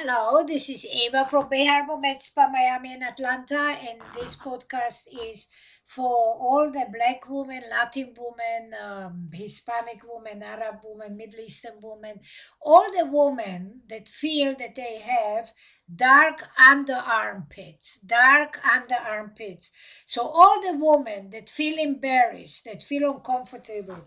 Hello, this is Eva from Bay Harbor Med Spa, Miami, and Atlanta, and this podcast is for all the Black women, Latin women, um, Hispanic women, Arab women, Middle Eastern women, all the women that feel that they have dark under armpits, dark under armpits. So all the women that feel embarrassed, that feel uncomfortable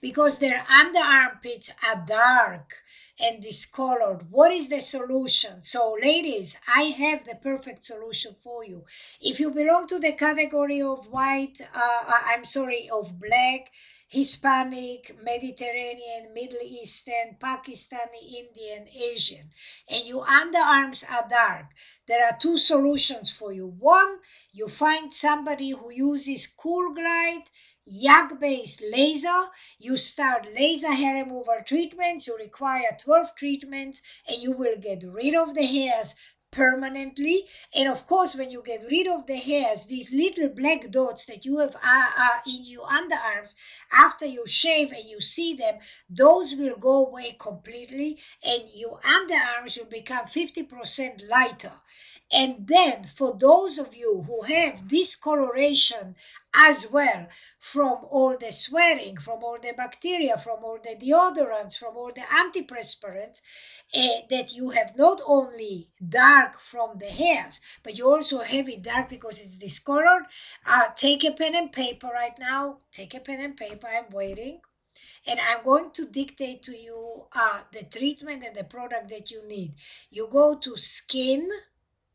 because their under armpits are dark and discolored. What is the solution? So, ladies, I have the perfect solution for you. If you belong to the category of white, uh, uh I'm sorry, of black, Hispanic, Mediterranean, Middle Eastern, Pakistani, Indian, Asian, and your underarms are dark, there are two solutions for you. One, you find somebody who uses Cool Glide YAG based laser. You start laser hair removal treatments. You require 12 treatments and you will get rid of the hairs permanently. And of course, when you get rid of the hairs, these little black dots that you have uh, in your underarms, after you shave and you see them, those will go away completely and your underarms will become 50% lighter. And then for those of you who have discoloration as well from all the swearing, from all the bacteria, from all the deodorants, from all the antiperspirants, uh, that you have not only dark from the hairs, but you also have it dark because it's discolored. Uh, take a pen and paper right now. Take a pen and paper. I'm waiting. And I'm going to dictate to you uh, the treatment and the product that you need. You go to skin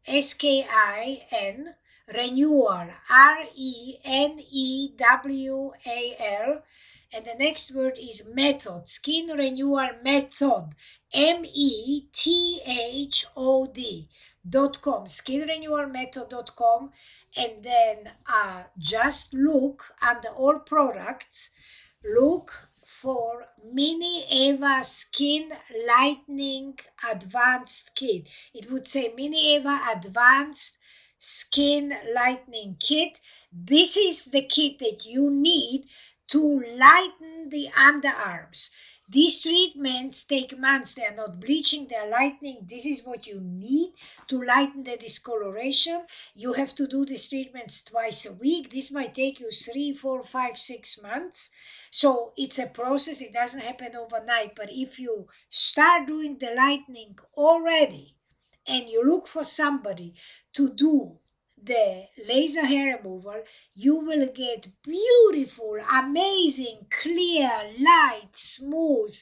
S K I N, renewal, R E N E W A L, and the next word is method, skin renewal method, M E T H O D. Dot com skinrenewalmethod.com and then uh, just look under all products look for Mini Eva Skin Lightening Advanced Kit. It would say Mini Eva Advanced Skin Lightening Kit. This is the kit that you need to lighten the underarms. These treatments take months. They are not bleaching, they are lightening. This is what you need to lighten the discoloration. You have to do these treatments twice a week. This might take you three, four, five, six months. So it's a process, it doesn't happen overnight. But if you start doing the lightning already and you look for somebody to do the laser hair removal, you will get beautiful, amazing, clear, light, smooth,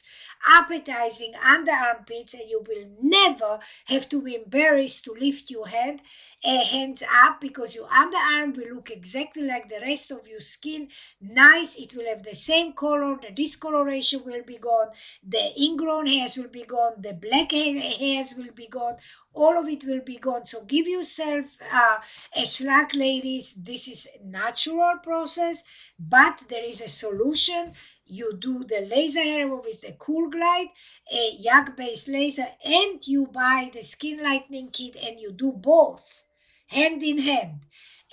appetizing under armpits, and you will never have to be embarrassed to lift your hand uh, hands up because your underarm will look exactly like the rest of your skin. Nice, it will have the same color, the discoloration will be gone, the ingrown hairs will be gone, the black hairs will be gone, all of it will be gone. So give yourself uh, a slack, ladies. This is a natural process, but there is a solution you do the laser hair with the cool glide a YAG based laser and you buy the skin lightening kit and you do both hand in hand.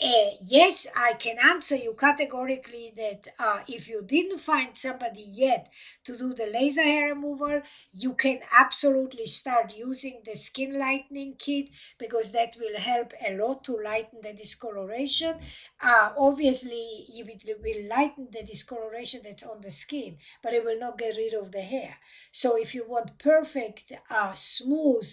Uh, yes, I can answer you categorically that uh, if you didn't find somebody yet to do the laser hair removal, you can absolutely start using the skin lightening kit because that will help a lot to lighten the discoloration. Uh, obviously, it will lighten the discoloration that's on the skin, but it will not get rid of the hair. So, if you want perfect, uh, smooth,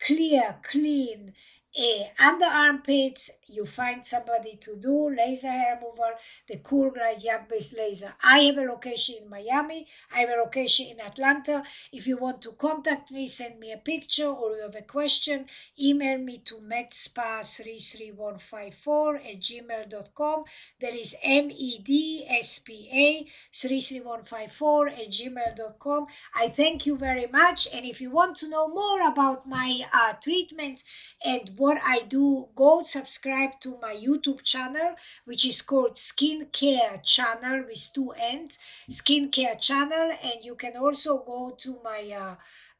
clear, clean, uh, under armpits, you find somebody to do laser hair removal, the Cool Glide YAG based laser. I have a location in Miami. I have a location in Atlanta. If you want to contact me, send me a picture or you have a question, email me to medspa33154 at gmail.com. That is M-E-D-S-P-A 33154 at gmail.com. I thank you very much. And if you want to know more about my uh, treatments and what I do, go subscribe to my YouTube channel, which is called Skincare Channel with two ends, Skincare Channel, and you can also go to my uh,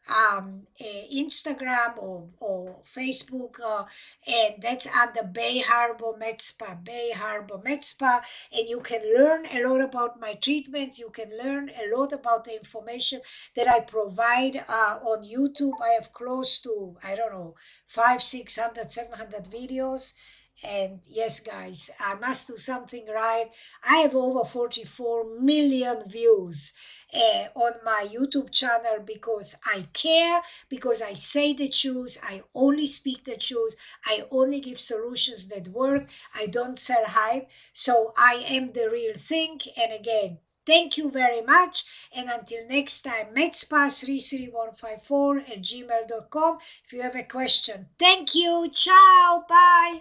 um, uh, Instagram or, or Facebook, uh, and that's under Bay Harbor Med Spa, Bay Harbor Med Spa, and you can learn a lot about my treatments. You can learn a lot about the information that I provide uh, on YouTube. I have close to I don't know five, six hundred, seven hundred videos. And yes, guys, I must do something right. I have over 44 million views uh, on my YouTube channel because I care, because I say the truth, I only speak the truth, I only give solutions that work, I don't sell hype. So I am the real thing. And again, Thank you very much. And until next time, medspa33154 at gmail.com if you have a question. Thank you. Ciao. Bye.